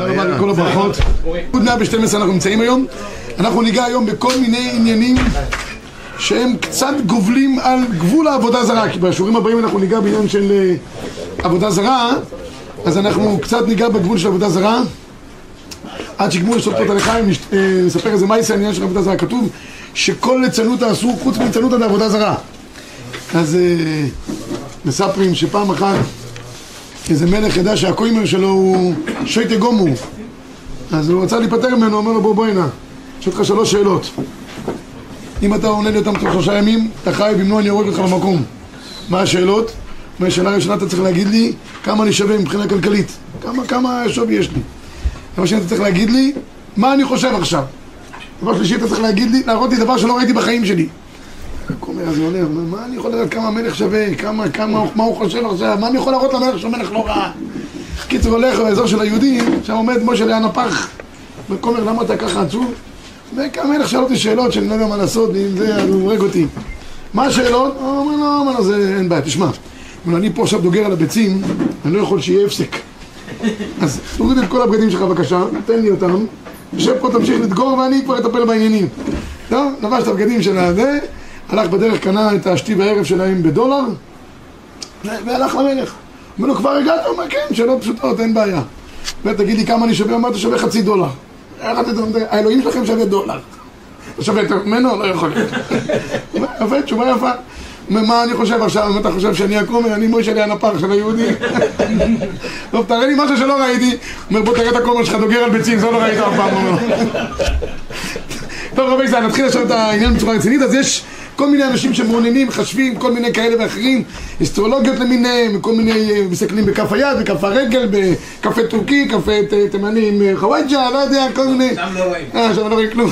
תודה רבה לכל הברכות. עוד 112 אנחנו נמצאים היום. אנחנו ניגע היום בכל מיני עניינים שהם קצת גובלים על גבול העבודה זרה, כי בשיעורים הבאים אנחנו ניגע בעניין של אה, עבודה זרה, אז אנחנו קצת ניגע בגבול של עבודה זרה. עד שיגמור לסופות הלחיים, אה, נספר איזה מייסה העניין של עבודה זרה. כתוב שכל ליצנות אסור חוץ מליצנות עד עבודה זרה. אז אה, מספרים שפעם אחת איזה מלך ידע שהקוימר שלו הוא שייטה גומו אז הוא רצה להיפטר ממנו, אומר לו בוא בוא הנה יש לך שלוש שאלות. אם אתה עונה לי אותם תוך שלושה ימים, אתה חי, ואם לא אני אורג לך במקום. מה השאלות? מהשאלה הראשונה אתה צריך להגיד לי? כמה אני שווה מבחינה כלכלית? כמה, כמה שווי יש לי? דבר שני אתה צריך להגיד לי מה אני חושב עכשיו. דבר שלישי אתה צריך להגיד לי, להראות לי דבר שלא ראיתי בחיים שלי הכומר הזה עולה, אומר, מה אני יכול לדעת כמה המלך שווה, כמה, כמה, מה הוא חושב עכשיו, מה אני יכול להראות למלך שהמלך לא רע? קיצור הולך באזור של היהודים, שם עומד משה ליד הפח, וכומר, למה אתה ככה עצוב? והמלך שאל אותי שאלות שאני לא יודע מה לעשות, ואם זה, אז הוא הורג אותי. מה השאלות? הוא אומר, לא, אומר לו, זה אין בעיה, תשמע. אבל אני פה עכשיו דוגר על הביצים, אני לא יכול שיהיה הפסק. אז תוריד את כל הבגדים שלך בבקשה, תן לי אותם, יושב פה, תמשיך לדגור ואני כבר אטפל בעניינים. טוב, לבש את הבגדים של הזה, הלך בדרך, קנה את השתי בערב שלהם בדולר, והלך למלך. אומר לו, כבר הגעת? הוא אומר, כן, שאלות פשוטות, אין בעיה. ותגיד לי כמה אני שווה, אמרת שווה חצי דולר. האלוהים שלכם שווה דולר. אתה שווה יותר ממנו? לא יכול להיות. יפה, תשובה יפה. מה אני חושב עכשיו, אם אתה חושב שאני הכומר, אני מוישה ליד הפח של היהודים. טוב, תראה לי משהו שלא ראיתי. אומר, בוא תראה את הכומר שלך דוגר על ביצים, זה לא ראית אף פעם. טוב, רבי ישראל, נתחיל עכשיו את העניין בצורה רצינית. אז יש כל מיני אנשים שמעוניינים, חשבים, כל מיני כאלה ואחרים, אסטרולוגיות למיניהם, כל מיני, אה, מסתכלים בכף היד, בכף הרגל, בקפה טורקי, קפה תימני עם אה, חוואג'ה, לא יודע, כל מיני... שם לא רואים. אה, שם לא רואים כלום.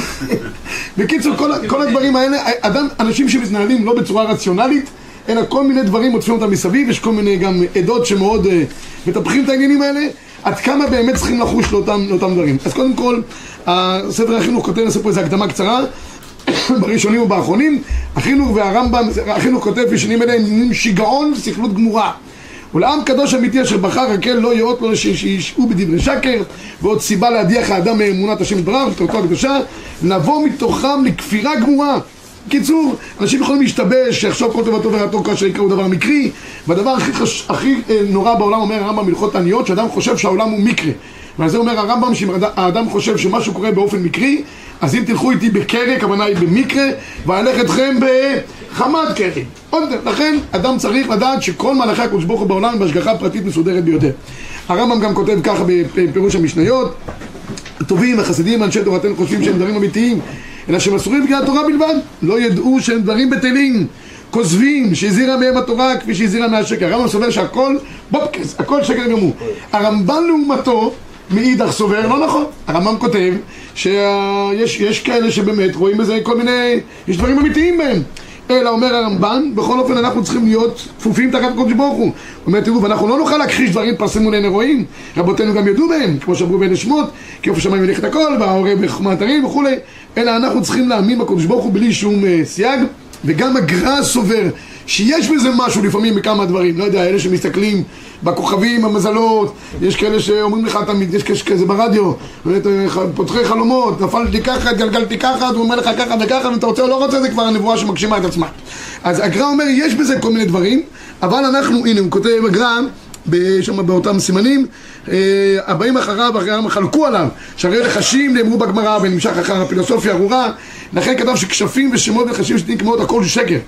בקיצור, כל, כל הדברים האלה, אדם, אנשים שמתנהלים לא בצורה רציונלית, אלא כל מיני דברים עוטפים אותם מסביב, יש כל מיני גם עדות שמאוד uh, מטפחים את העניינים האלה, עד כמה באמת צריכים לחוש לאותם, לאותם דברים. אז קודם כל, הספר החינוך כותב, נעשה פה איזו הקדמה קצרה, בראשונים ובאחרונים, החינוך והרמב"ם, החינוך כותב בשנים אלה הם שיגעון וסכלות גמורה. ולעם קדוש אמיתי אשר בחר הקל לא יאות לו שישעו בדברי שקר ועוד סיבה להדיח האדם מאמונת השם יתברך ותורתו הקדושה לבוא מתוכם לכפירה גמורה בקיצור, אנשים יכולים להשתבש, שיחשוב כל טובתו ורעתו כאשר יקראו דבר מקרי והדבר הכי, חש... הכי אה, נורא בעולם אומר הרמב"ם בהלכות תעניות שאדם חושב שהעולם הוא מקרה ועל זה אומר הרמב"ם שאם האדם חושב שמשהו קורה באופן מקרי אז אם תלכו איתי בקרק, הכוונה היא במקרה ואלך אתכם בחמד קרי. לכן אדם צריך לדעת שכל מלאכי הקדוש ברוך הוא בעולם בהשגחה פרטית מסודרת ביותר. הרמב"ם גם כותב ככה בפירוש המשניות טובים החסידים, אנשי תורתנו חושבים שהם דברים אמיתיים אלא שהם אסורים בגלל התורה בלבד. לא ידעו שהם דברים בטלים כוזבים שהזהירה מהם התורה כפי שהזהירה מהשקר. הרמב"ם סובר שהכל בופקס, הכל שקר גמור. הרמב"ן לעומתו מאידך סובר לא נכון. הרמב"ם כותב שיש כאלה שבאמת רואים בזה כל מיני יש דברים אמיתיים בהם. אלא אומר הרמב"ן, בכל אופן אנחנו צריכים להיות כפופים תחת הקודש ברוך הוא. הוא אומר, תראו, ואנחנו לא נוכל להכחיש דברים פרסמו לעיני רואים, רבותינו גם ידעו בהם, כמו שאמרו בין השמות, כי איפה שמיים מניח את הכל, והעורב בחוכמת הרים וכולי, אלא אנחנו צריכים להאמין בקודש ברוך הוא בלי שום uh, סייג, וגם הגר"א סובר שיש בזה משהו לפעמים בכמה דברים, לא יודע, אלה שמסתכלים בכוכבים, המזלות, יש כאלה שאומרים לך תמיד, יש כזה ברדיו, פותחי חלומות, נפלתי ככה, התגלגלתי ככה, הוא אומר לך ככה וככה, ואתה רוצה או לא רוצה, זה כבר הנבואה שמגשימה את עצמה. אז הגר"א אומר, יש בזה כל מיני דברים, אבל אנחנו, הנה, הוא כותב הגר"א, שם באותם סימנים, הבאים אחריו, אחריו חלקו עליו, שהרי לחשים נאמרו בגמרא ונמשך אחר הפילוסופיה הארורה, לכן כתב שכשפים ושמות וחשים שתיים כמות הכל שקר.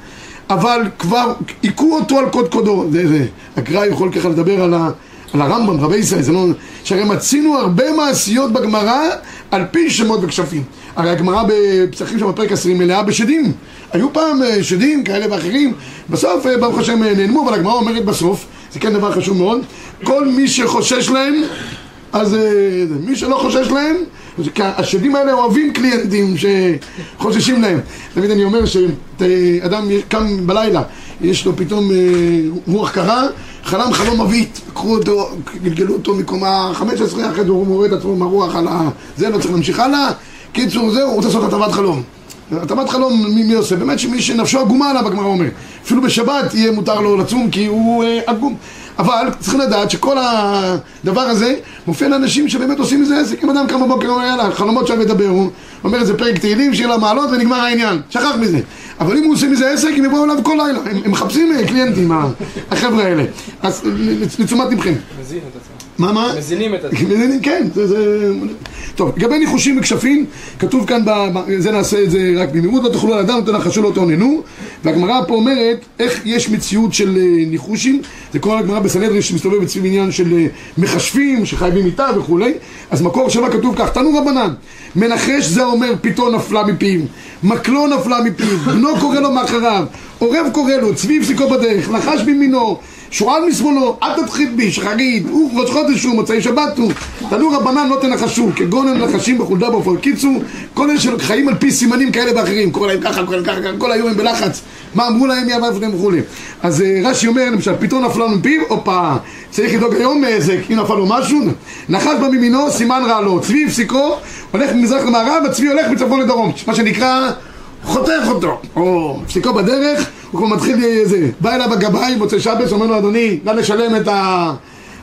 אבל כבר היכו אותו על קוד קודו. זה, זה, הגר"א יכול ככה לדבר על, ה, על הרמב"ם, רבי ישראל, זה לא... שהרי מצינו הרבה מעשיות בגמרא על פי שמות וכשפים. הרי הגמרא בפסחים שם בפרק עשרים מלאה בשדים. היו פעם שדים כאלה ואחרים, בסוף ברוך השם נעלמו, אבל הגמרא אומרת בסוף, זה כן דבר חשוב מאוד, כל מי שחושש להם, אז מי שלא חושש להם, השדים האלה אוהבים קליינטים שחוששים להם. תמיד אני אומר שאדם קם בלילה, יש לו פתאום רוח קרה, חלם חלום מבעית, קחו אותו, גלגלו אותו מקומה 15, אחרי זה הוא מורד עצמו מהרוח על ה... זה, לא צריך להמשיך הלאה. קיצור, זהו, הוא רוצה לעשות הטבת חלום. התאמת חלום מי, מי עושה? באמת שמי שנפשו עגומה עליו, הגמרא אומר. אפילו בשבת יהיה מותר לו לצום כי הוא אה, עגום. אבל צריכים לדעת שכל הדבר הזה מופיע לאנשים שבאמת עושים מזה עסק. אם אדם קם בבוקר ואומר יאללה, חלומות שאני מדבר, הוא אומר איזה פרק תהילים, שיר למעלות ונגמר העניין. שכח מזה. אבל אם הוא עושה מזה עסק, הם יבואו אליו כל לילה. הם, הם מחפשים אה, קליינטים, החבר'ה האלה. אז לתשומת לבכם. מזין את עצמם. מה, מה? מזינים את עצמם. מזינים, כן, זה, זה... טוב, לגבי ניחושים וכשפים, כתוב כאן, ב... זה נעשה את זה רק במהירות, לא תאכלו על אדם, לא תנחשו לא תאוננו, והגמרא פה אומרת איך יש מציאות של אה, ניחושים, זה כל הגמרא בסנהדרין שמסתובבת סביב עניין של אה, מכשפים, שחייבים איתה וכולי, אז מקור שלה כתוב כך, תנו רבנן, מנחש זה אומר פיתו נפלה מפיו, מקלו נפלה מפיו, בנו קורא לו מאחריו, עורב קורא לו, צבי הפסיקו בדרך, נחש בימינו, שועל משמאלו, אל תתחיל בי, שחרית, הוא ראש חודש הוא, מוצאי שבת הוא, תנו רבנן לא תנחשו, כגון הם נחשים בחולדה באופן קיצור, כל אלה שחיים על פי סימנים כאלה ואחרים, קורא להם ככה, קורא להם ככה, כל היום הם בלחץ, מה אמרו להם, מי עבר לפניהם וכולי. אז אה, רש"י אומר, למשל, פתאום נפלה לנו מפיו, הופה, צריך לדאוג היום מאיזה, אם נפל לו משהו, נחש בא מימינו, סימן רע לו, צבי הפסיקו, הולך ממזרח למערב, הצבי הולך מצפון לדרום, מה שנקרא חותך אותו, או הפסיקו בדרך, הוא כבר מתחיל, זה, בא אליו הגבאי, מוצא שבס, אומר לו, אדוני, נא לשלם את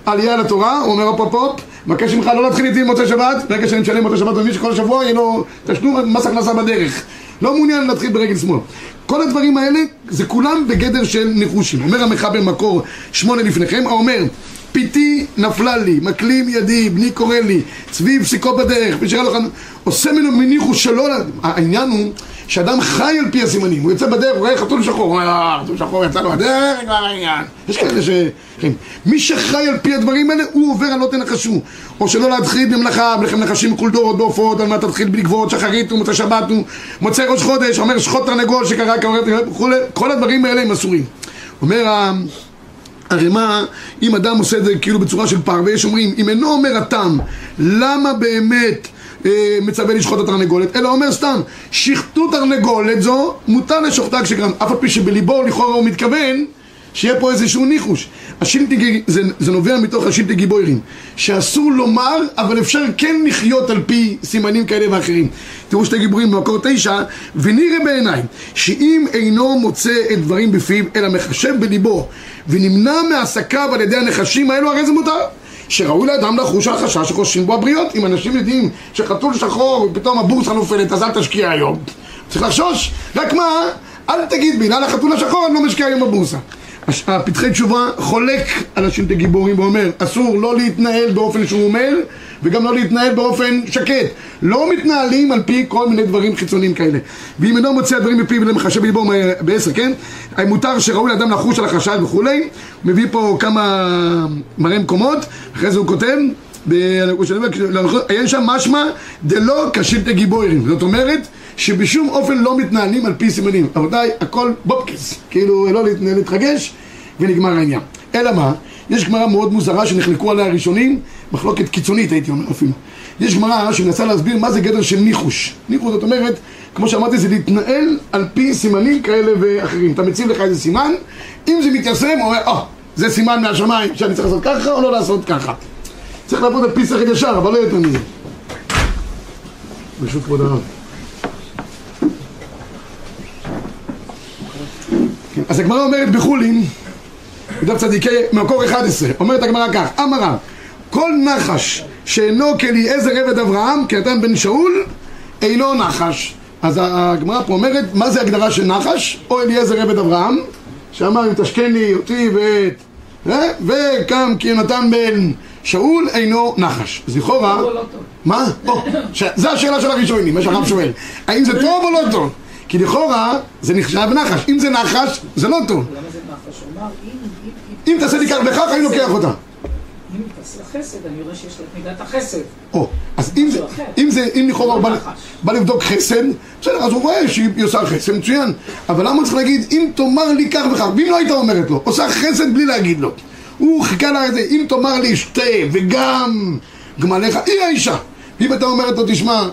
העלייה לתורה, הוא אומר, הופ הופ הופ, מבקש ממך לא להתחיל איתי במוצאי שבת, ברגע שאני משלם מוצאי שבת, אני שכל שבוע יהיה לו תשלום מס הכנסה בדרך. לא מעוניין להתחיל ברגל שמאל. כל הדברים האלה, זה כולם בגדר של ניחושים. אומר המחבר מקור שמונה לפניכם, האומר, פיתי נפלה לי, מקלים ידי, בני קורא לי, צבי פסיקו בדרך, ושאלה לך, עושה מניחוש שלא... העניין הוא שאדם חי על פי הסימנים, הוא יוצא בדרך, הוא רואה חתול שחור, הוא אומר, אה, חתול שחור יצא לו בדרך, נגמר העניין. יש כאלה ש... כן. מי שחי על פי הדברים האלה, הוא עובר על לא תנחשו. או שלא להתחיל במלאכה, מלאכם נחשים מכל דורות בעופות, על מה תתחיל בלגבות, שחרית ומוצא שבת מוצא ראש חודש, אומר שחוט תרנגול שקרה וכולי, כל הדברים האלה הם אסורים. אומר הרימה, אם אדם עושה את זה כאילו בצורה של פר, ויש אומרים, אם אינו אומר התם, למה באמת מצווה לשחוט את התרנגולת, אלא אומר סתם, שחטו תרנגולת זו, מותר לשוחטה כשגרם, אף על פי שבליבו לכאורה הוא מתכוון שיהיה פה איזשהו ניחוש. השילטי, זה, זה נובע מתוך השילטי גיבוירים, שאסור לומר, אבל אפשר כן לחיות על פי סימנים כאלה ואחרים. תראו שתי גיבורים במקור תשע, ונראה בעיניי, שאם אינו מוצא את דברים בפיו, אלא מחשב בליבו, ונמנע מעסקיו על ידי הנחשים האלו, הרי זה מותר. שראוי לאדם לחוש על חשש שחושבים בו הבריות. אם אנשים יודעים שחתול שחור ופתאום הבורסה נופלת, אז אל תשקיע היום. צריך לחשוש. רק מה, אל תגיד בגלל החתול השחור אני לא משקיע היום בבורסה. הפתחי תשובה חולק על השלטי גיבורים ואומר אסור לא להתנהל באופן שהוא אומר וגם לא להתנהל באופן שקט. לא מתנהלים על פי כל מיני דברים חיצוניים כאלה. ואם אינו מוצא הדברים מפיו ולמחשב בליבו בעשר, כן? מותר שראוי לאדם לחוש על החשד וכולי? מביא פה כמה מראה מקומות אחרי זה הוא כותב אין שם משמע דלא כשלטי גיבורים זאת אומרת שבשום אופן לא מתנהלים על פי סימנים. רבותיי, הכל בופקס, כאילו לא להתרגש ונגמר העניין. אלא מה? יש גמרא מאוד מוזרה שנחלקו עליה הראשונים, מחלוקת קיצונית הייתי אומר אפילו. יש גמרא שמנסה להסביר מה זה גדר של ניחוש. ניחוש זאת אומרת, כמו שאמרתי, זה להתנהל על פי סימנים כאלה ואחרים. אתה מציב לך איזה סימן, אם זה מתיישם, הוא אומר, אה, oh, זה סימן מהשמיים שאני צריך לעשות ככה או לא לעשות ככה. צריך לעבוד על פי שכל ישר, אבל לא יותר מזה. ברשות כבוד הרב. אז הגמרא אומרת בחולין, בדף צדיקי מקור 11, אומרת הגמרא כך, אמרה, כל נחש שאינו כאליעזר עבד אברהם, כנתן בן שאול, אינו נחש. אז הגמרא פה אומרת, מה זה הגדרה של נחש? או אליעזר עבד אברהם, שאמר אם תשכני אותי ואת... אה? וקם כי נתן בן שאול אינו נחש. אז לכאורה... לא מה? זו השאלה של הראשונים, מה שהרב שואל. האם זה טוב או לא טוב? כי לכאורה זה נחשב נחש, אם זה נחש זה לא טוב. למה זה נחש? הוא אמר, אם תעשה לי כך וכך, אני לוקח אותה. אם תעשה חסד, אני רואה שיש לה מידת החסד. או, אז אם זה, אם לכאורה הוא בא לבדוק חסד, בסדר, אז הוא רואה שהיא עושה חסד, מצוין. אבל למה צריך להגיד, אם תאמר לי כך וכך, ואם לא היית אומרת לו, עושה חסד בלי להגיד לו. הוא חיכה לה את זה, אם תאמר לי שתה וגם גמליך, היא האישה. אם אתה אומרת לו, תשמע,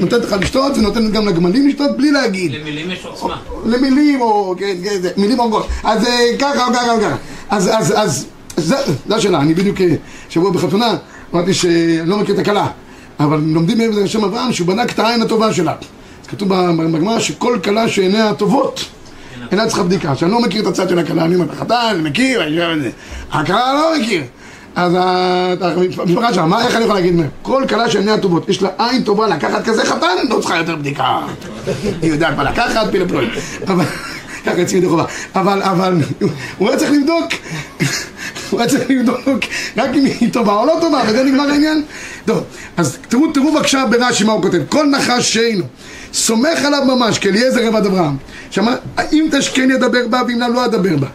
נותנת לך לשתות ונותנת גם לגמלים לשתות בלי להגיד. למילים יש עוצמה. למילים או, כן, כן, מילים הורגות. אז אה, ככה או ככה או ככה. אז, אז, אז, זו השאלה. אני בדיוק אה, שבוע בחתונה, אמרתי שאני לא מכיר את הכלה. אבל לומדים מהם השם אברהם שהוא בנה את העין הטובה שלה. כתוב בגמרא שכל כלה שעיניה טובות אינה צריכה בדיקה. שאני לא מכיר את הצד של הכלה, אני אומר, חתן, אני מכיר. הכלה לא מכיר. אז המשפחה מה, איך אני יכול להגיד מהם? כל כלה שעיניה טובות, יש לה עין טובה לקחת כזה חתן, לא צריכה יותר בדיקה. היא יודעת מה לקחת, פילה פלוי. ככה יוצאים ידי חובה. אבל, אבל, הוא היה צריך לבדוק. הוא היה צריך לבדוק רק אם היא טובה או לא טובה, וזה נגמר העניין. טוב, אז תראו, תראו בבקשה ברש"י מה הוא כותב. כל נחש שאינו סומך עליו ממש, כאליעזר עבד אברהם. שאמר, אם תשכן ידבר בה, ואם לא אדבר בה.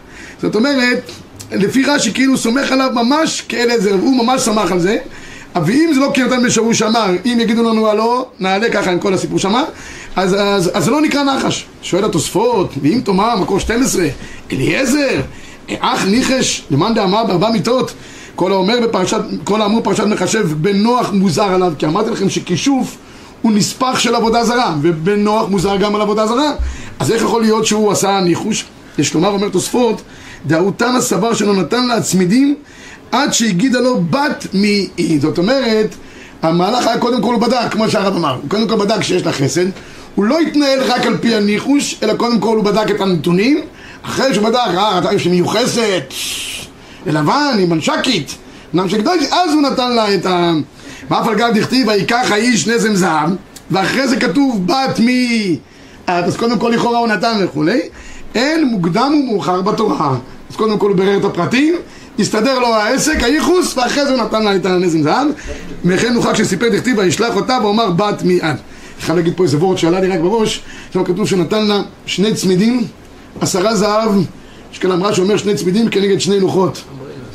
זאת אומרת, לפי רש"י כאילו סומך עליו ממש כאליעזר, הוא ממש שמח על זה. ואם זה לא כי נתן בשעור שאמר, אם יגידו לנו הלא, נעלה ככה עם כל הסיפור שמה, אז, אז, אז זה לא נקרא נחש. שואל התוספות, ואם תאמר, מקור 12, אליעזר, אח ניחש, למאן דאמר בארבע מיתות, כל האומר בפרשת, כל האמור פרשת מחשב, בן נוח מוזר עליו, כי אמרתי לכם שכישוף הוא נספח של עבודה זרה, ובן נוח מוזר גם על עבודה זרה. אז איך יכול להיות שהוא עשה ניחוש? יש לומר, אומר תוספות, דאו תנא סבר שלא נתן לה הצמידים עד שהגידה לו בת מי זאת אומרת, המהלך היה קודם כל בדק, כמו שהרב אמר, הוא קודם כל בדק שיש לה חסד, הוא לא התנהל רק על פי הניחוש, אלא קודם כל הוא בדק את הנתונים, אחרי שהוא בדק, אה, אתה שהיא מיוחסת, ללבן, היא מנשקית, נם שקדושי, אז הוא נתן לה את ה... ואף על גב דכתיב, ויקח האיש נזם זהב, ואחרי זה כתוב בת מי... אז קודם כל לכאורה הוא נתן וכולי, אין מוקדם ומאוחר בתורה. אז קודם כל הוא בירר את הפרטים, הסתדר לו העסק, הייחוס, ואחרי זה הוא נתן לה את הנזם זהב. וכן נוכח שסיפר דכתיב, וישלח אותה ואומר בת מי עד. אני חייב להגיד פה איזה וורד שעלה לי רק בראש, שם כתוב שנתן לה שני צמידים, עשרה זהב, יש כאן אמרה שאומר שני צמידים כנגד שני לוחות.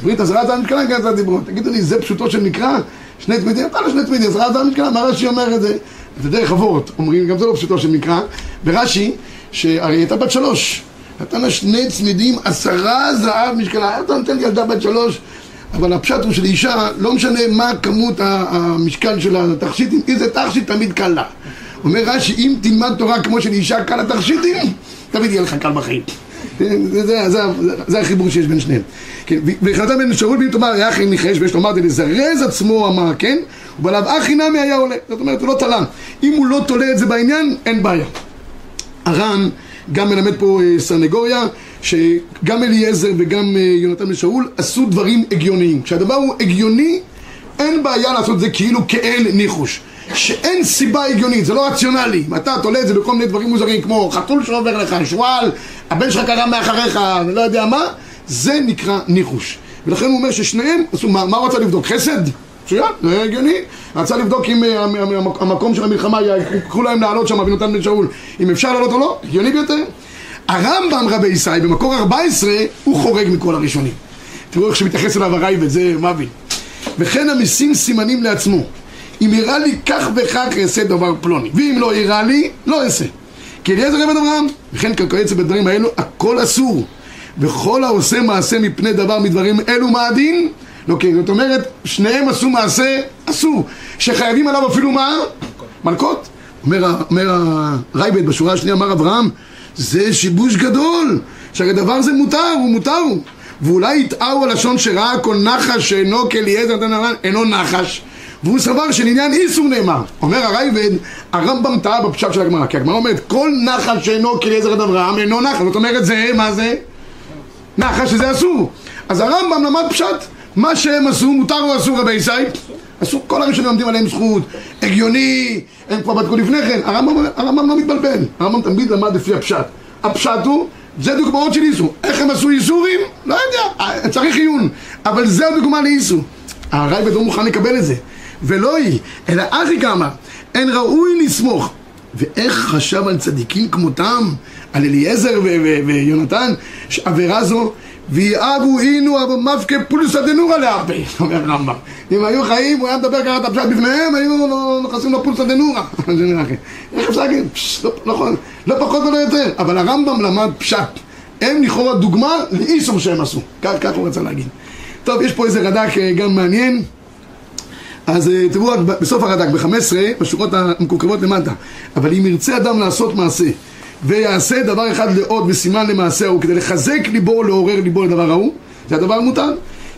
ברית עשרה זהב מתקלה כנגד הדיברות. תגידו לי, זה פשוטו של מקרא? שני צמידים, נתן לה שני צמידים, עשרה זהב מתקלה, מה רש"י אומר את זה? זה דרך אבות, אומרים, גם זה לא פשוטו של מקרא. ורש"י, שהרי הייתה בת שלוש, נתן לה שני צמידים, עשרה זהב משקלה, אתה נותן ילדה בת שלוש, אבל הפשט הוא של אישה, לא משנה מה כמות המשקל של התכשיטים, איזה תכשיט תמיד קל לה. אומר רש"י, אם תלמד תורה כמו של אישה קל התכשיטים, תמיד יהיה לך קל בחיים. זה, זה, זה, זה, החיבור שיש בין שניהם. כן, והחלטה בין שאול ואם תאמר היה אחי ניחש ויש לומר לזרז עצמו אמר כן ובלב אחי נמי היה עולה זאת אומרת הוא לא תלה אם הוא לא תולה את זה בעניין אין בעיה הר"ן גם מלמד פה אה, סנגוריה שגם אליעזר וגם אה, יונתן ושאול עשו דברים הגיוניים כשהדבר הוא הגיוני אין בעיה לעשות את זה כאילו כאל ניחוש שאין סיבה הגיונית, זה לא רציונלי. אתה תולה את זה בכל מיני דברים מוזרים כמו חתול שעובר לך, שועל, הבן שלך קרא מאחריך, אני לא יודע מה, זה נקרא ניחוש. ולכן הוא אומר ששניהם, מה, מה הוא רצה לבדוק? חסד? מצוין, זה הגיוני. רצה לבדוק אם אה, המקום של המלחמה, יקחו להם לעלות שם, אבינותן בן שאול, אם אפשר לעלות או לא, הגיוני ביותר. הרמב"ם רבי ישראל, במקור 14, הוא חורג מכל הראשונים. תראו איך שמתייחס אליו הרייבד, זה מבין. וכן המשים סימנים לעצמו. אם יראה לי כך וכך אעשה דבר פלוני, ואם לא יראה לי, לא אעשה. כי אליעזר עבד אברהם, וכן כקועצת בדברים האלו, הכל אסור. וכל העושה מעשה מפני דבר מדברים אלו מה הדין? לא כן, זאת אומרת, שניהם עשו מעשה אסור, שחייבים עליו אפילו מה? מלקות. אומר, אומר הרייבד בשורה השנייה, אמר אברהם, זה שיבוש גדול, שהרי דבר זה מותר, הוא מותר הוא. ואולי יטעו הלשון שראה כל נחש שאינו כאליעזר נתן הר"ן, אינו נחש, והוא סבר שלעניין איסור נאמר. אומר הרייבד, הרמב"ם טעה בפשט של הגמרא, כי הגמרא אומרת, כל נחש שאינו כאליעזר עד אברהם אינו נחש, זאת אומרת זה, מה זה? נחש שזה אסור. אז הרמב"ם למד פשט, מה שהם עשו, מותר או אסור רבי ישי? אסור, כל הראשונים עומדים עליהם זכות, הגיוני, הם כבר בדקו לפני כן, הרמב"ם, הרמב"ם לא מתבלבל, הרמב"ם תמיד למד לפי הפשט. הפשט הוא, זה דוגמאות של איסור. איך הם עשו איסורים? לא יודע, צריך עיון, אבל זה הדוגמה לאיסור. הרייבד לא מוכן לקבל את זה. ולא היא, אלא אחי כמה, אין ראוי לסמוך. ואיך חשב על צדיקים כמותם, על אליעזר ויונתן, שעבירה זו, ויאבו אינו אבו מפקה פולסא דנורא לארבה, אומר רמב"ם. אם היו חיים, הוא היה מדבר ככה את הפשט בפניהם, היו נכנסים לפולסא דנורא. איך אפשר להגיד? נכון, לא פחות ולא יותר. אבל הרמב"ם למד פשט. הם לכאורה דוגמה לאיסור שהם עשו. כך הוא רצה להגיד. טוב, יש פה איזה רד"ק אה, גם מעניין. אז אה, תראו רק בסוף הרד"ק, ב-15, בשורות המקורקבות למטה. אבל אם ירצה אדם לעשות מעשה, ויעשה דבר אחד לעוד בסימן למעשהו, כדי לחזק ליבו, לעורר ליבו לדבר ההוא, זה הדבר מותר.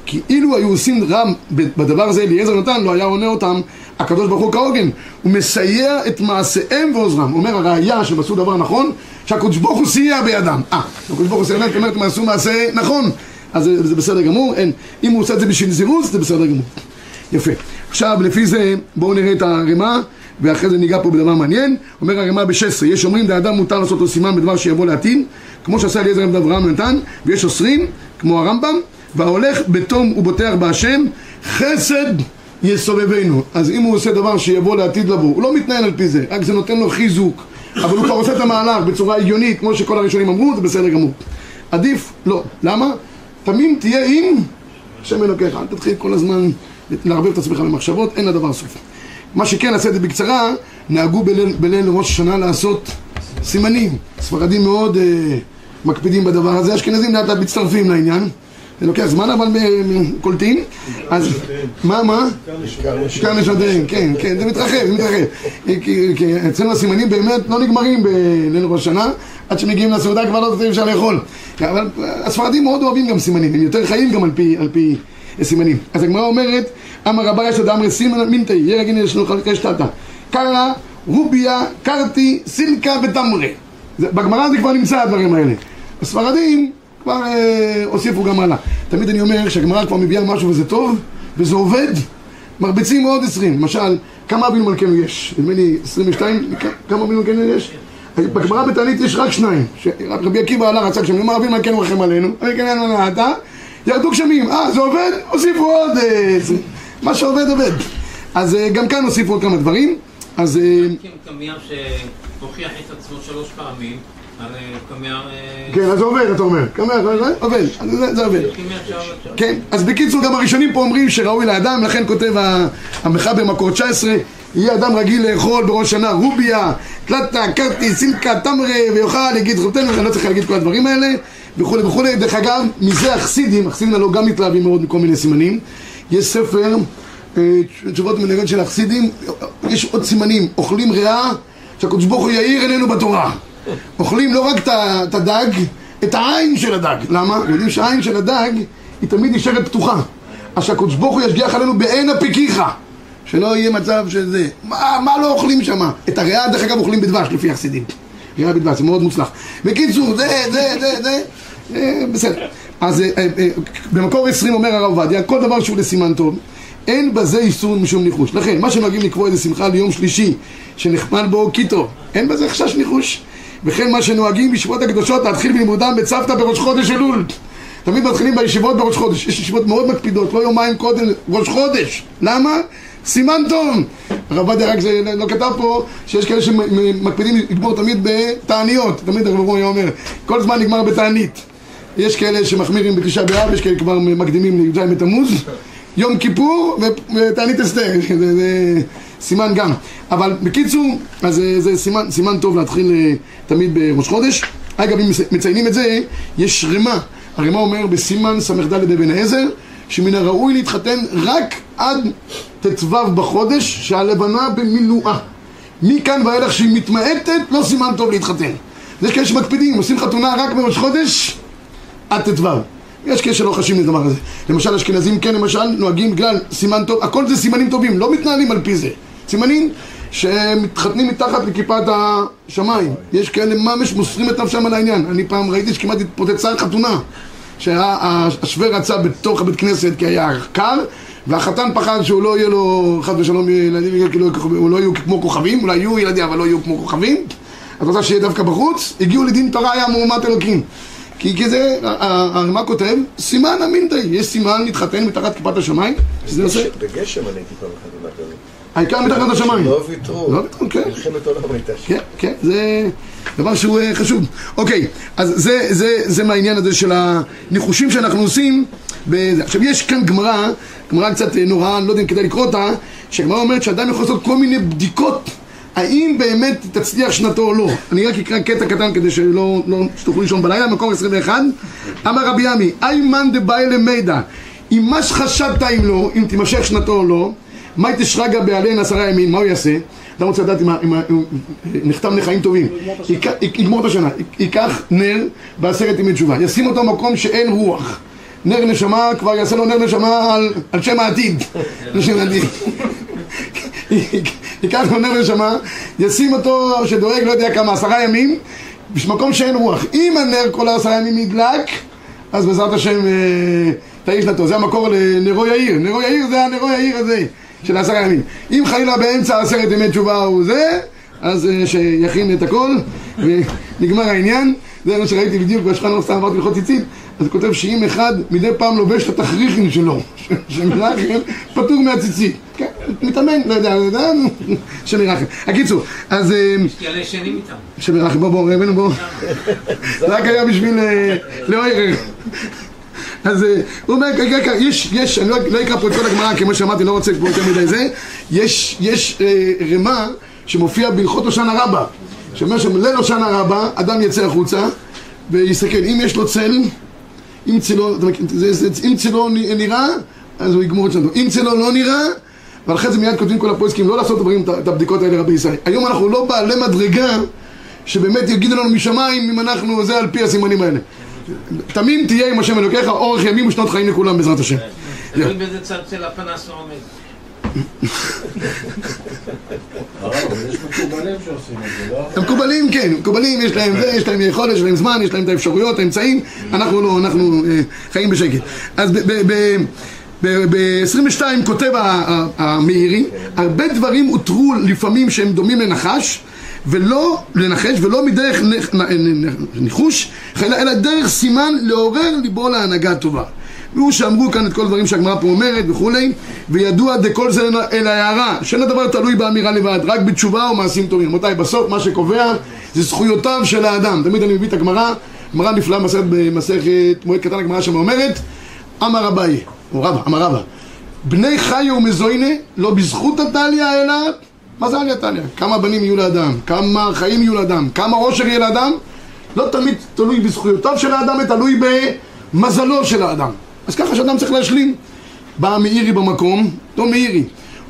כי אילו היו עושים רם בדבר הזה, אליעזר נתן, לא היה עונה אותם הקדוש ברוך הוא כהוגן, הוא מסייע את מעשיהם ועוזרם. אומר הראייה שהם עשו דבר נכון, שהקדוש ברוך הוא סייע בידם. אה, הקדוש ברוך הוא סייע בידם, אומרת, הם עשו מעשה נכון. אז זה, זה בסדר גמור, אין. אם הוא עושה את זה בשביל זירוז, זה בסדר גמור. יפה. עכשיו, לפי זה, בואו נראה את הרמה, ואחרי זה ניגע פה בדבר מעניין. אומר הרמה ב-16, יש אומרים, לאדם מותר לעשות לו סימן בדבר שיבוא לעתיד, כמו שעשה אליעזר בן אברהם נתן, ויש אוסרים, כמו הרמב"ם, וההולך בתום ובוטח בהשם, חסד יסובבנו. אז אם הוא עושה דבר שיבוא לעתיד לבוא, הוא לא מתנהל על פי זה, רק זה נותן לו חיזוק, אבל הוא כבר עושה את המהלך בצורה הגיונית, כמו שכל הראשונים אמרו, זה בסדר גמור. עדיף, לא. למה? תמים תהיה עם השם אלוקיך, אל תתחיל כל הזמן לערבב את עצמך במחשבות, אין לדבר סוף. מה שכן, נעשה את זה בקצרה, נהגו בליל, בליל ראש השנה לעשות סימנים. ספרדים מאוד אה, מקפידים בדבר הזה, אשכנזים לאט לאט מצטרפים לעניין. זה לוקח זמן אבל קולטים. אז מה, מה? עיקר נשותיהם, כן, כן, זה מתרחב, זה מתרחב. כי אצלנו הסימנים באמת לא נגמרים בליל ראש השנה, עד שמגיעים לסעודה כבר לא אפשר לאכול. אבל הספרדים מאוד אוהבים גם סימנים, הם יותר חיים גם על פי סימנים. אז הגמרא אומרת, אמר רבה יש אדם סימן מינטי, ירגין יש לו חלקי שתתה. קרא, רוביה, קרתי, סילקה ותמרה. בגמרא זה כבר נמצא הדברים האלה. הספרדים כבר אה, הוסיפו גם הלאה. תמיד אני אומר שהגמרא כבר מביאה משהו וזה טוב, וזה עובד, מרביצים עוד עשרים. למשל, כמה אבינו מלכנו יש? נדמה לי 22, כמה אבינו מלכנו יש? בגמרא בתענית יש רק שניים. רבי עקיבא עלה רצה גשמים, אמר אבינו מלכנו רחם עלינו, אבינו מלכנו נעתה, ירדו גשמים. אה, זה עובד? הוסיפו עוד עשרים. אה, מה שעובד עובד. אז אה, גם כאן הוסיפו עוד כמה דברים. אז... קמייר שהוכיח את עצמו שלוש פעמים כן, אז זה עובד, אתה אומר. עובד, זה עובד. כן, אז בקיצור, גם הראשונים פה אומרים שראוי לאדם, לכן כותב המחאה במקור 19, יהיה אדם רגיל לאכול בראש שנה רוביה, קלטה, קרטי, סילקה, תמרה, ויאכל, יגיד חותנו, אני לא צריך להגיד כל הדברים האלה, וכולי וכולי. דרך אגב, מזה החסידים, החסידים הלוא גם מתלהבים מאוד מכל מיני סימנים. יש ספר, אה, תשובות מנהגות של החסידים, יש עוד סימנים, אוכלים ריאה, שהקדוש ברוך הוא יאיר עינינו בתורה. אוכלים לא רק את הדג, את העין של הדג. למה? יודעים שהעין של הדג היא תמיד נשארת פתוחה. אז שהקדוש ברוך הוא ישגיח עלינו בעין הפיקיך. שלא יהיה מצב שזה. מה, מה לא אוכלים שם? את הריאה, דרך אגב, אוכלים בדבש, לפי החסידים. ריאה בדבש, זה מאוד מוצלח. בקיצור, זה, זה, זה, זה בסדר. אז אה, אה, במקור 20 אומר הרב עובדיה, כל דבר שהוא לסימן טוב, אין בזה איסור משום ניחוש. לכן, מה שנוהגים לקבוע איזה שמחה ליום שלישי, שנחמד בו קיטו, אין בזה חשש ניחוש. וכן מה שנוהגים בישיבות הקדושות להתחיל בלימודם בצוותא בראש חודש אלול. תמיד מתחילים בישיבות בראש חודש. יש ישיבות מאוד מקפידות, לא יומיים קודם, ראש חודש. למה? סימן טוב. הרב עובדיה רק זה לא כתב פה שיש כאלה שמקפידים לגמור תמיד בתעניות. תמיד הרב עובדיה אומר, כל זמן נגמר בתענית. יש כאלה שמחמירים בתשעה באב, יש כאלה כבר מקדימים לי"ז בתמוז. יום כיפור ותענית אסתר. סימן גם. אבל בקיצור, אז זה, אה, זה סימן, סימן טוב להתחיל אה, תמיד בראש חודש. אגב, אם מציינים את זה, יש רמה. הרמה אומר בסימן ס"ד אבן העזר, שמן הראוי להתחתן רק עד ט"ו בחודש, שהלבנה במילואה. מכאן ואילך שהיא מתמעטת, לא סימן טוב להתחתן. יש כאלה שמקפידים, עושים חתונה רק בראש חודש עד ט"ו. יש כאלה שלא חשים לדבר הזה. למשל אשכנזים כן למשל נוהגים בגלל סימן טוב, הכל זה סימנים טובים, לא מתנהלים על פי זה. סימנים שמתחתנים מתחת לכיפת השמיים. יש כאלה ממש מוסרים את נפשם על העניין. אני פעם ראיתי שכמעט התפוצצה חתונה. שהשווה רצה בתוך הבית כנסת כי היה קר והחתן פחד שהוא לא יהיה לו חס ושלום ילדים, כאילו הוא לא יהיו כמו כוכבים, אולי יהיו ילדים אבל לא יהיו כמו כוכבים אז רוצה שיהיה דווקא בחוץ, הגיעו לדין תורה היה מהומת אלוקים כי כזה, הרמ"א כותב, סימן אמינתא, יש סימן להתחתן מתחת כיפת השמיים שזה עושה... בגשם אני הייתי פעם חתונה כזאת העיקר מתחת לשמיים. לא ויתרו. לא ויתרו, כן. מלחמת עולם הייתה שם. כן, כן, זה דבר שהוא אה, חשוב. אוקיי, אז זה, זה, זה מהעניין הזה של הניחושים שאנחנו עושים. בזה. עכשיו יש כאן גמרא, גמרא קצת אה, נוראה, אני לא יודע אם כדאי לקרוא אותה, שהגמרא אומרת שאדם יכול לעשות כל מיני בדיקות האם באמת תצליח שנתו או לא. אני רק אקרא קטע קטן כדי שלא, לא, שתוכלו לישון בלילה, מקום 21. אמר רבי עמי, איימן דבאי למידע, אם מה שחשדת אם לא, אם תימשך שנתו או לא, מאי תשרגא בעליהן עשרה ימים, מה הוא יעשה? אתה רוצה לדעת אם נחתם לחיים טובים, יגמור את השנה, ייקח נר בעשרת ימי תשובה, ישים אותו במקום שאין רוח נר נשמה, כבר יעשה לו נר נשמה על, על שם העתיד. ייקח לו נר נשמה, ישים אותו שדואג לא יודע כמה, עשרה ימים, במקום שאין רוח. אם הנר כל העשרה ימים נדלק, אז בעזרת השם אה, תאיש לטוב. זה המקור לנרו יאיר. נרו יאיר זה הנרו יאיר הזה של עשרה ימים. אם חלילה באמצע עשרת ימי תשובה הוא זה, אז אה, שיכין את הכל, ונגמר העניין. זה מה שראיתי בדיוק בשולחן סתם עברתי ללכות ציצית, אז הוא כותב שאם אחד מדי פעם לובש את התכריכים שלו, שמנחם פטור מהציצית. כן, מתאמן, לא יודע, לא יודע, נו, שמנחם. הקיצור, אז... אה, יש כאלה ישנים איתם. שמנחם, בוא בוא, רבנו בוא. זה רק היה בשביל אה, לעורר. אז אה, הוא אומר, ככה, ככה, יש, יש, אני לא לא אקרא פה את כל הגמרא, כמו שאמרתי, לא רוצה לקרוא יותר מדי זה, יש, יש רמה שמופיע בהלכות הושענא רבה, שאומר שליל הושענא רבה, אדם יצא החוצה ויסתכל, אם יש לו צל, אם צלו, אם צלו נראה, אז הוא יגמור את שלנו, אם צלו לא נראה, ואחרי זה מיד כותבים כל הפוסקים לא לעשות דברים, את הבדיקות האלה רבי ישראל. היום אנחנו לא בעלי מדרגה שבאמת יגידו לנו משמיים אם אנחנו זה על פי הסימנים האלה. תמים תהיה עם השם אלוקיך, אורך ימים ושנות חיים לכולם בעזרת השם. תלוי באיזה צד של הפנס עומד. יש מקובלים כן, מקובלים יש להם זה, יש להם יכולת, יש להם זמן, יש להם את האפשרויות, האמצעים, אנחנו לא, אנחנו אה, חיים בשקט. אז ב-22 כותב המאירי, הרבה דברים הותרו לפעמים שהם דומים לנחש, ולא לנחש, ולא מדרך ניחוש, אלא דרך סימן לעורר ליבו להנהגה טובה. והוא שאמרו כאן את כל הדברים שהגמרא פה אומרת וכולי, וידוע דכל זה אל ההערה, שאין הדבר תלוי באמירה לבד, רק בתשובה ומעשים טובים. רבותיי, בסוף מה שקובע זה זכויותיו של האדם. תמיד אני מביא את הגמרא, גמרא נפלאה במסכת, במסכת מועד קטן הגמרא שם אומרת, אמר אביי, או רבא, אמר רבא, בני חיו ומזוינה, לא בזכות הטליה אלא, מה זה עליה טליה? כמה בנים יהיו לאדם, כמה חיים יהיו לאדם, כמה עושר יהיה לאדם, לא תמיד תלוי בזכויותיו של האדם, תלוי במזלו של האדם. אז ככה שאדם צריך להשלים. בא מאירי במקום, לא מאירי,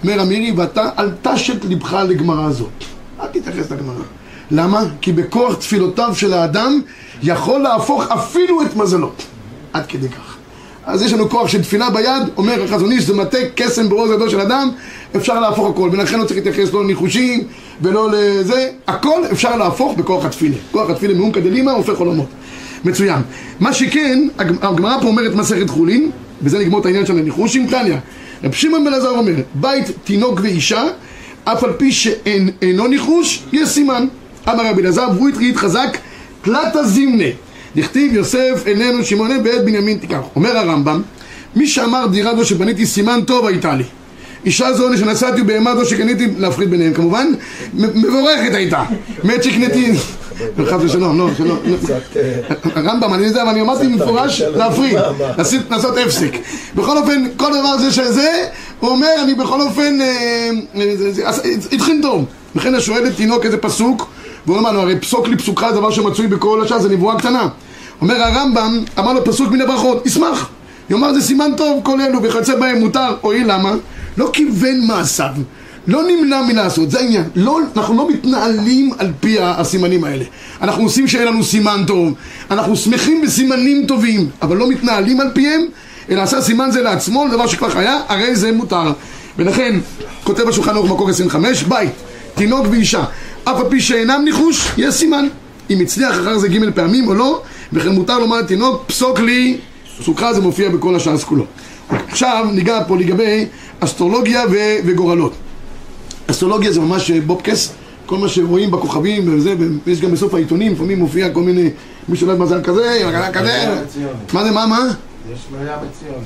אומר המאירי, ואתה אל תשת לבך לגמרא הזאת. אל תתייחס לגמרא. למה? כי בכוח תפילותיו של האדם יכול להפוך אפילו את מזלו. עד כדי כך. אז יש לנו כוח של תפילה ביד, אומר החזון איש, זה מטה קסם בעוז ידו של אדם, אפשר להפוך הכל, ולכן לא צריך להתייחס לא לניחושים ולא לזה, הכל אפשר להפוך בכוח התפילה. כוח התפילה מאום כדלימה הופך עולמות. מצוין. מה שכן, הג- הגמרא פה אומרת מסכת חולין, וזה נגמור את העניין של הניחושים, טניה. רב שמעון בן עזר אומר, בית תינוק ואישה, אף על פי שאינו ניחוש, יש סימן. אמר רבי אלעזר, והוא התחיל חזק, תלתא זימנה. דכתיב יוסף איננו שמעונה בעת בנימין תיקח. אומר הרמב"ם, מי שאמר דירה זו שבניתי סימן טוב הייתה לי. אישה זו שנשאתי ובהמה זו שקניתי להפריד ביניהם כמובן, מבורכת הייתה. מת שקניתי, חס ושלום, לא, שלא, לא. הרמב"ם, אני יודע, ואני אמרתי במפורש להפריד, לעשות- הפסק. בכל אופן, כל דבר זה שזה, הוא אומר, אני בכל אופן, אה, אה, התחיל טוב. לכן השואל את תינוק איזה פסוק, והוא אומר לו, הרי פסוק לי פסוקך זה דבר שמצוי בכל השעה, זה נבואה קטנה. אומר הרמב"ם, אמר לו פסוק מן הברכות, ישמח. יאמר זה סימן טוב כל אלו וכיוצא בהם מותר, הואיל למה? לא כיוון מעשיו, לא נמנע מלעשות, זה העניין. לא, אנחנו לא מתנהלים על פי הסימנים האלה. אנחנו עושים שיהיה לנו סימן טוב, אנחנו שמחים בסימנים טובים, אבל לא מתנהלים על פיהם, אלא עשה סימן זה לעצמו, לדבר שכבר היה, הרי זה מותר. ולכן, כותב השולחן ערוך מקור 25, בית, תינוק ואישה, אף על פי שאינם ניחוש, יש סימן. אם הצליח אחר זה ג' פעמים או לא, וכן מותר לומר לתינוק, פסוק לי, פסוקך זה מופיע בכל הש"ס כולו. עכשיו ניגע פה לגבי אסטרולוגיה וגורלות. אסטרולוגיה זה ממש אה, בובקס, כל מה שרואים בכוכבים וזה, ויש גם בסוף העיתונים, לפעמים מופיע כל מיני, מי שנולד מזל כזה, מזל כזה, מה זה, מה, מה? יש מלאה בציוני.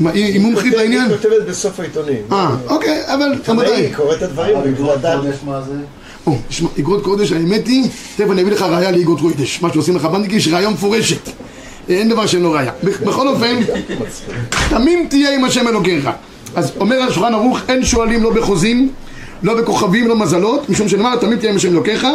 מה, היא מומחית לעניין? היא כותבת בסוף העיתונים. אה, אוקיי, אבל היא קוראת את הדברים, אבל היא אגרות. חודש מה זה? או, תשמע, אגרות קודש, האמת היא, תכף אני אביא לך ראייה לאגרות קודש, מה שעושים לך בנדיקים, יש ראייה מפורשת, אין דבר שאין לו ראייה. בכל אופן, תמים תהיה עם השם אלוקיך. אז אומר השולחן ערוך, אין שואלים לא בחוזים, לא בכוכבים, לא מזלות, משום שנאמר, תמים תהיה השם אלוקיך,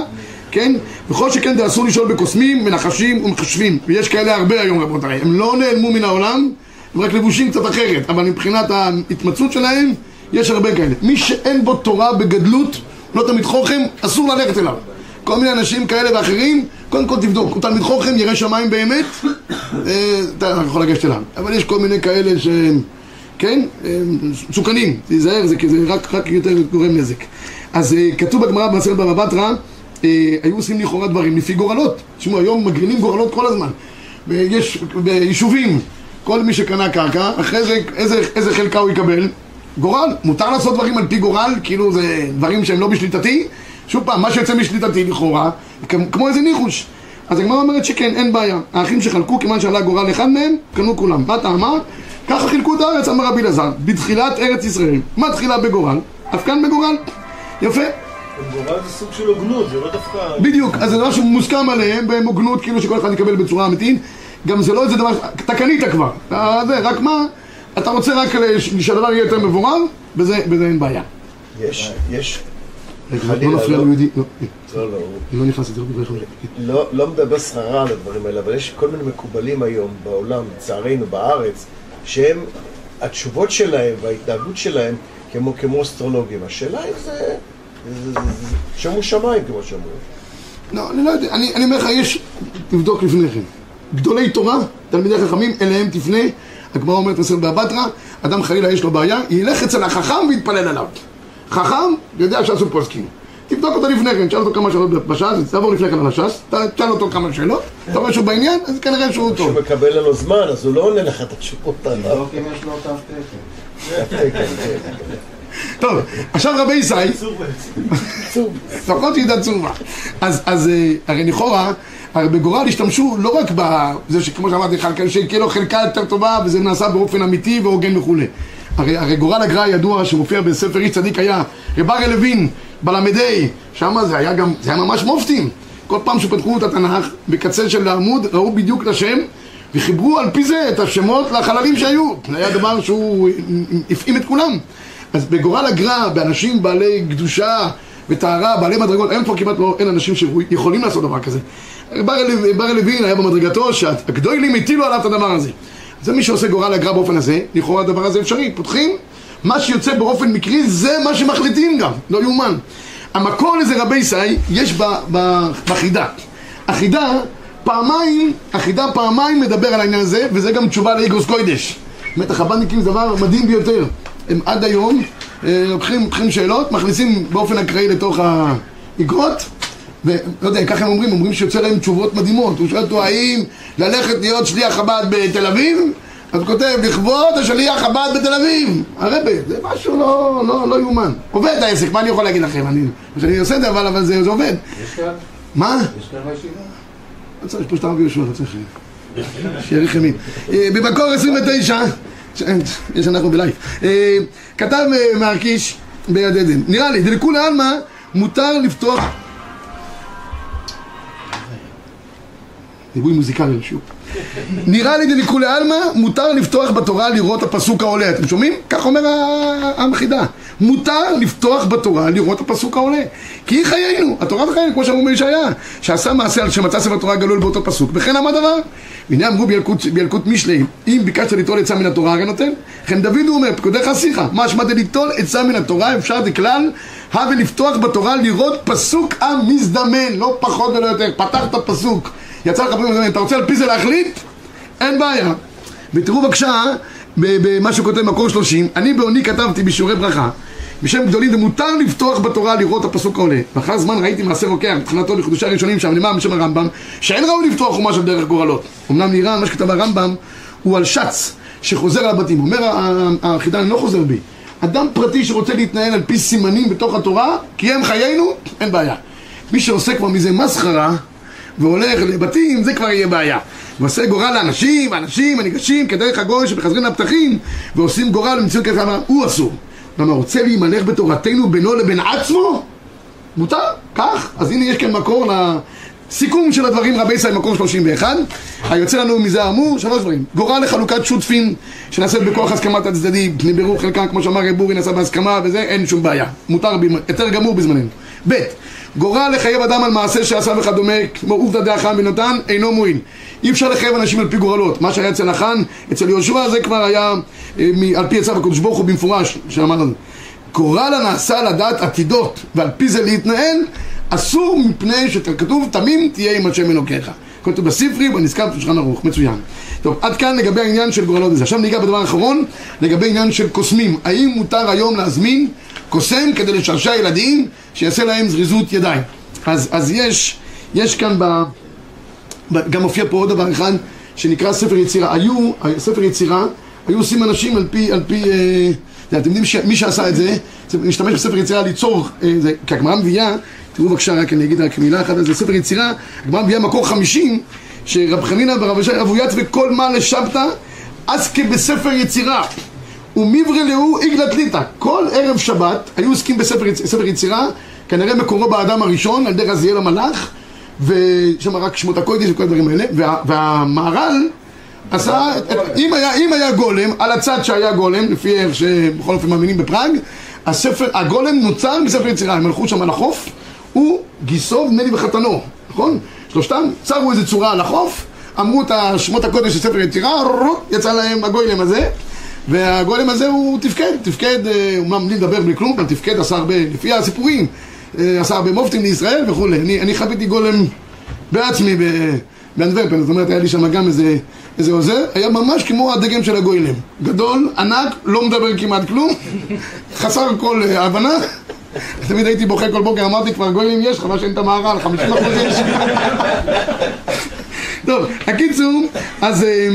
כן? וכל שכן זה אסור לשאול בקוסמים, מנחשים ומחשבים, ויש כאלה הרבה היום רבותיי, הם לא נעלמו מן העולם, הם רק לבושים קצת אחרת, אבל מבחינת ההתמצאות שלהם, יש הרבה כאלה. מי שאין בו תורה בגדלות, לא תלמיד חוכם, אסור ללכת אליו. כל מיני אנשים כאלה ואחרים, קודם כל תבדוק, הוא תלמיד חוכם, ירא שמיים באמת, אה, אתה יכול לגשת אליו. אבל יש כל מיני כאלה ש... כן? מסוכנים, תיזהר, זה זה רק, רק יותר גורם נזק. אז אה, כתוב בגמרא במסכת בבא בתרא, אה, היו עושים לכאורה דברים לפי גורלות. תשמעו, היום מגרינים גורלות כל הזמן. ויש ביישובים, כל מי שקנה קרקע, אחרי זה איזה, איזה חלקה הוא יקבל? גורל. מותר לעשות דברים על פי גורל, כאילו זה דברים שהם לא בשליטתי. שוב פעם, מה שיוצא משליטתי לכאורה, כמו איזה ניחוש. אז הגמרא אומרת שכן, אין בעיה. האחים שחלקו, כיוון שעלה גורל אחד מהם, קנו כולם. מה אתה אמר? ככה חילקו את הארץ, אמר רבי אלעזר, בתחילת ארץ ישראל. מה תחילה בגורל? אף כאן בגורל. יפה. גורל זה סוג של הוגנות, זה לא דווקא... בדיוק, אז זה דבר שמוסכם עליהם בהוגנות, כאילו שכל אחד יקבל בצורה אמיתית. גם זה לא איזה דבר, אתה קנית כבר. זה, רק מה, אתה רוצה רק שהדבר יהיה יותר מבורר, בזה, בזה אין בעיה. יש, יש, לא נפריע לא. ליהודי, לא, לא, לא, לא נכנס לזה, לא. לא, לא מדבר סחרה על הדברים האלה, אבל יש כל מיני מקובלים היום בעולם, לצערנו, בארץ, שהם, התשובות שלהם וההתנהגות שלהם כמו, כמו אסטרולוגים. השאלה אם זה... שומו שמיים, כמו שאומרים. לא, אני לא יודע, אני, אומר לך, יש, תבדוק לפני כן. גדולי תורה, תלמידי חכמים, אליהם תפנה. הגמרא אומרת מסר באבטרה, אדם חלילה יש לו בעיה, ילך אצל החכם ויתפלל עליו. חכם, יודע שעשו פוסקים. תבדוק אותו לפני כן, תשאל אותו כמה שאלות בש"ס, תעבור לפני כן על הש"ס, תשאל אותו כמה שאלות, אתה רואה שהוא בעניין, אז כנראה שהוא טוב. כשהוא מקבל לנו זמן, אז הוא לא עונה לך את התשובות עליו. לבדוק אם יש לו תו תקן. טוב, עכשיו רבי ישי, לפחות שידע צורמה. אז, אה, הרי לכאורה, הרי בגורל השתמשו לא רק בזה שכמו שאמרתי לך, שתהיה לו חלקה יותר טובה וזה נעשה באופן אמיתי והוגן וכולי. הרי, הרי גורל הגר"א הידוע שמופיע בספר איש צדיק היה רב אריה לוין בל"ה, שם זה היה גם, זה היה ממש מופתים. כל פעם שפתחו את התנ"ך, בקצה של העמוד ראו בדיוק את השם וחיברו על פי זה את השמות לחללים שהיו. זה היה דבר שהוא הפעים את כולם. אז בגורל הגר"א, באנשים בעלי קדושה וטהרה, בעלי מדרגות, היום כבר כמעט לא, אין אנשים שיכולים לעשות דבר כזה. בר לוין היה במדרגתו שהגדולים הטילו עליו את הדבר הזה. זה מי שעושה גורל הגר"א באופן הזה, לכאורה הדבר הזה אפשרי. פותחים, מה שיוצא באופן מקרי זה מה שמחליטים גם, לא יאומן. המקור לזה רבי ישי, יש בחידה. החידה, פעמיים, החידה פעמיים מדבר על העניין הזה, וזה גם תשובה לאיגרוס קוידש. באמת החב"דניקים זה דבר מדהים ביותר. הם עד היום אה, לוקחים, לוקחים שאלות, מכניסים באופן אקראי לתוך האיגרות, ולא יודע, ככה הם אומרים, אומרים שיוצא להם תשובות מדהימות. הוא שואל אותו האם ללכת להיות שליח חב"ד בתל אביב? אז כותב, לכבוד השליח חב"ד בתל אביב. הרבה, זה משהו לא, לא, לא יאומן. עובד העסק, מה אני יכול להגיד לכם? אני, אני עושה את זה, אבל, אבל זה, זה עובד. יש כאן? מה? יש כאן בישיבה? לא צריך, יש פה שטר ויהושע, לא צריך... שיאריך ימין. אה, במקור 29, ש- יש אנחנו בלייב, אה, כתב אה, מהרקיש ביד עדן, נראה לי, דלכולי עלמא מותר לפתוח... ריבוי מוזיקלי לשיעור. נראה לי דלכולי עלמא מותר לפתוח בתורה לראות הפסוק העולה. אתם שומעים? כך אומר המחידה. מותר לפתוח בתורה לראות הפסוק העולה. כי היא חיינו, התורה זה חיינו, כמו שאמרו בישעיה, שעשה מעשה על שמצא ספר תורה גלול באותו פסוק, וכן אמר דבר. והנה אמרו בילקוט, משלי, אם ביקשת ליטול עצה מן התורה, הרי נותן. לכן דוד הוא אומר, פקודיך שיחה, מה שמעת ליטול עצה מן התורה, אפשר דכלל, הווה לפתוח בתורה לראות פסוק המזדמן, לא פחות ולא יותר. פתחת פסוק, יצא לך פסוק מזדמן, אתה רוצה על פי זה להחליט? אין בעיה. ותראו בבקשה, במה שכותב מקור 30, אני בעוני כתבתי בשיעורי ברכה, בשם גדולים, ומותר לפתוח בתורה לראות הפסוק העולה. ואחר זמן ראיתי מעשה רוקח, מבחינתו לחדושי הראשונים שם, נאמר בשם הרמב"ם, שאין ראוי לפתוח חומש על דרך גורלות. אמנם נראה, מה שכתב הרמב"ם, הוא על שץ שחוזר על הבתים. אומר החידן, אני לא חוזר בי. אדם פרטי שרוצה להתנהל על פי סימנים בתוך התורה, כי הם חיינו, אין בעיה. מי שעושה כבר מזה מסחרה, והולך לבתים, זה כבר יהיה בעיה. ועושה גורל לאנשים, האנשים הניגשים כדרך הגוי שמחזרים לפתחים ועושים גורל במציאות ככה, אמר, הוא אסור. למה רוצה להימלך בתורתנו בינו לבין עצמו? מותר, כך. אז הנה יש כאן מקור לסיכום של הדברים רבי ישראל מקור 31. היוצא לנו מזה האמור, שלוש דברים. גורל לחלוקת שותפים שנעשית בכוח הסכמת הצדדים, נבררו חלקם, כמו שאמר רב אורי, נעשה בהסכמה וזה, אין שום בעיה. מותר, יותר גמור בזמננו. ב' גורל לחייב אדם על מעשה שעשה וכדומה, כמו עובדא דאחן ונתן, אינו מועיל. אי אפשר לחייב אנשים על פי גורלות. מה שהיה אצל החאן, אצל יהושע, זה כבר היה אה, על פי עצה הקדוש ברוך הוא במפורש, שאמר לנו. גורל הנעשה לדעת עתידות, ועל פי זה להתנהל, אסור מפני שכתוב, תמים תהיה עם השם אלוקיך. כותב בספרי ונזכר בשולחן ערוך, מצוין. טוב, עד כאן לגבי העניין של גורלות הזה. עכשיו ניגע בדבר האחרון, לגבי עניין של קוסמים. האם מותר היום להזמין קוסם כדי לשעשע ילדים שיעשה להם זריזות ידיים? אז, אז יש, יש כאן ב... ב- גם מופיע פה עוד דבר אחד שנקרא ספר יצירה. היו, ספר יצירה, היו עושים אנשים על פי, על פי, אה, אתם יודעים שמי שעשה את זה משתמש בספר יצירה ליצור, אה, זה, כי הגמרא מביאה, תראו בבקשה, רק אני אגיד רק מילה אחת על זה, ספר יצירה, הגמרא מביאה מקור חמישים, שרב חנינא ורב ישי רבו יצ וכל מה לשבתא, עסקי בספר יצירה. ומיברי להו איגלת ליטא. כל ערב שבת היו עוסקים בספר ספר יצירה, כנראה מקורו באדם הראשון, על ידי רזיאל המלאך, ושם רק שמות הקודש וכל הדברים האלה, וה, והמהר"ל עשה, את- אם היה, אם היה גולם, על הצד שהיה גולם, לפי איך שבכל אופן מאמינים בפראג, הספר, הגולם נוצר מספר יצירה, הם הלכו שם על החוף, הוא גיסו לי וחתנו, נכון? שלושתם צרו איזה צורה על החוף, אמרו את שמות הקודש של ספר יצירה, יצא להם הגולם הזה, והגולם הזה הוא תפקד, תפקד, אה, אומנם בלי לדבר בלי כלום, אבל תפקד, עשה הרבה, לפי הסיפורים, אה, עשה הרבה מופתים לישראל וכולי. אני, אני חוויתי גולם בעצמי ב- באנטוורפן, זאת אומרת, היה לי שם גם איזה, איזה עוזר, היה ממש כמו הדגם של הגוילם. גדול, ענק, לא מדבר כמעט כלום, חסר כל אה, הבנה. תמיד הייתי בוכה כל בוקר, אמרתי כבר גוילם יש, חבל שאין את המהר"ל, 50 אחוז יש. טוב, הקיצור, אז אה,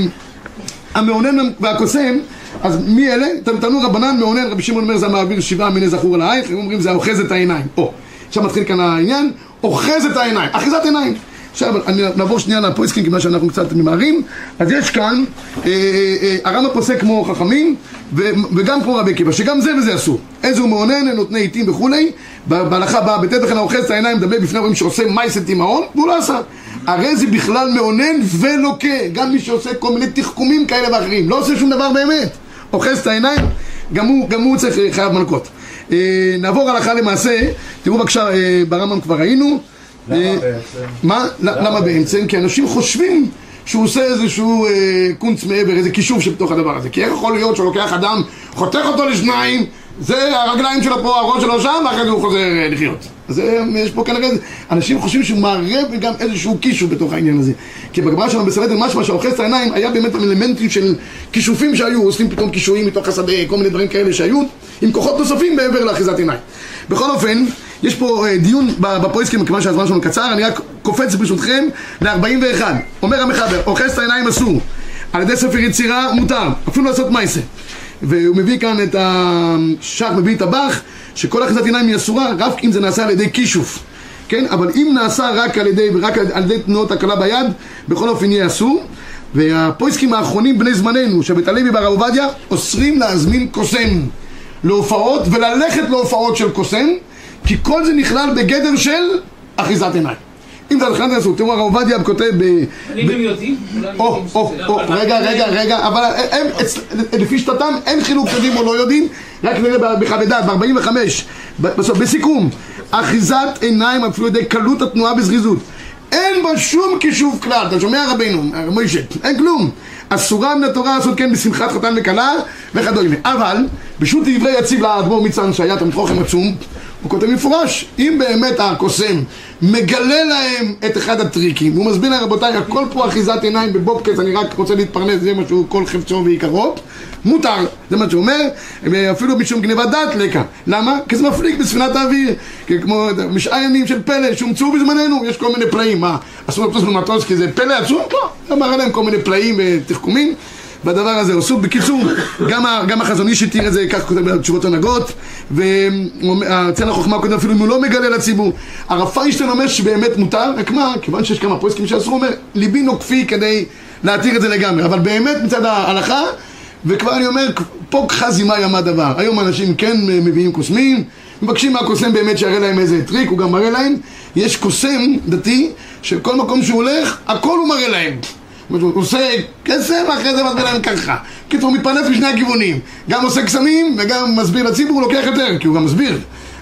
המאונן והקוסם, אז מי אלה? תנו רבנן מאונן, רבי שמעון אומר זה המעביר שבעה מיני זכור עלייך, הם אומרים זה האוחז את העיניים. או, עכשיו מתחיל כאן העניין, אוחז את העיניים, אחיזת עיניים. עכשיו אני נעבור שנייה לפויסקין, כיוון שאנחנו קצת ממהרים. אז יש כאן, אה, אה, אה, הרמב"ם פוסק כמו חכמים, ו- וגם כמו רבי עקיבא, שגם זה וזה אסור. איזה הוא מאונן, נותני עיתים וכולי. בהלכה באה בתת לכן האוחז את העיניים, מדבר בפני רואים שעושה מייסת תימהון, והוא לא עשה. הרי זה בכלל מאונן ולוקה, גם מי שעושה כל מיני תחכומים כאלה ואחרים, לא עושה שום דבר באמת. אוחז את העיניים, גם הוא, גם הוא צריך אה, חייב מלקות. אה, נעבור הלכה למעשה, תראו בבקשה, אה, ברמב"ם כבר ראינו. למה אה, בעצם? מה? למה באמצע? כי אנשים חושבים שהוא עושה איזשהו אה, קונץ מעבר, איזה כישוב שבתוך הדבר הזה. כי איך יכול להיות שהוא לוקח אדם, חותך אותו לשניים, זה הרגליים שלו פה, הראש שלו שם, ואחרי זה הוא חוזר אה, לחיות. אז יש פה כנראה, אנשים חושבים שהוא מערב גם איזשהו כישוב בתוך העניין הזה. כי בגמרא שלנו בסנדל משמע שהאוחז את העיניים היה באמת אלמנטים של כישופים שהיו, עושים פתאום קישואים מתוך השדה, כל מיני דברים כאלה שהיו, עם כוחות נוספים מעבר לאחיזת עיניים. בכל אופן, יש פה אה, דיון בפויסקים, מכיוון שהזמן שלנו קצר, אני רק קופץ ברשותכם ל-41. אומר המחבר, אוחז את העיניים אסור, על ידי ספר יצירה מותר, אפילו לעשות מייסה. והוא מביא כאן את השח, מביא את הבח, שכל אחיזת עיניים היא אסורה, רק אם זה נעשה על ידי כישוף. כן? אבל אם נעשה רק על ידי, רק על ידי תנועות הקלה ביד, בכל אופן יהיה אסור. והפויסקים האחרונים בני זמננו, שבית הלוי והרב עובדיה, אוסרים להזמין קוסם להופעות וללכת להופעות של קוסם, כי כל זה נכלל בגדר של אחיזת עיניים. אם זה נכלל לעשות, תראו הרב עובדיה כותב ב... אבל אם הם יודעים, או, או, שזה או, לא- רגע, רגע, רגע, אבל הם, לפי שיטתם אין חילוק יודעים או לא יודעים, רק נראה דעת, ב-45, בסוף, בסיכום, אחיזת עיניים אפילו ידי קלות התנועה בזריזות. אין בה שום כישוב כלל, אתה שומע רבינו, מוישה, אין כלום. אסורה מן התורה לעשות כן בשמחת חתן וכלה וכדומה. אבל, בשו"ת דברי יציב לאדמו"ר מצאן שהיה תלמיד חוכם עצום, הוא כותב במפורש, אם באמת הקוסם מגלה להם את אחד הטריקים, והוא מסביר להם רבותיי, הכל פה אחיזת עיניים בבובקס, אני רק רוצה להתפרנס, זה מה שהוא כל חפצו ועיקרו, מותר, זה מה שהוא אומר, אפילו משום גניבת דעת לקה. למה? כי זה מפליג בספינת האוויר, כי כמו משעיינים של פלא שהומצאו בזמננו, יש כל מיני פלאים, מה, אסור לטוס במטוס כי זה פלא עצום? לא, מראה להם כל מיני פלאים ותחכומים. בדבר הזה עשו. בקיצור, גם, גם החזון איש התיר את זה, כך כותב בתשובות הנהגות, והצל החוכמה כותב אפילו אם הוא לא מגלה לציבור. הרב פיינשטיין אומר שבאמת מותר, רק מה, כיוון שיש כמה פוסקים שאסור, הוא אומר, ליבי נוקפי כדי להתיר את זה לגמרי, אבל באמת מצד ההלכה, וכבר אני אומר, פה חזימה ימה דבר. היום אנשים כן מביאים קוסמים, מבקשים מהקוסם באמת שיראה להם איזה טריק, הוא גם מראה להם. יש קוסם דתי, שכל מקום שהוא הולך, הכל הוא מראה להם. הוא עושה כסף, ואחרי זה מסביר להם ככה. קיצור, הוא מתפרנס משני הכיוונים. גם עושה קסמים, וגם מסביר לציבור, הוא לוקח יותר, כי הוא גם מסביר.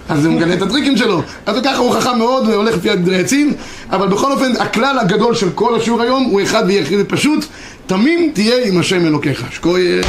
אז הוא מגלה את הטריקים שלו. אז ככה הוא חכם מאוד, והולך לפי הדרעצים. אבל בכל אופן, הכלל הגדול של כל השיעור היום הוא אחד ויחיד ופשוט. תמים תהיה עם השם אלוקיך. יהיה.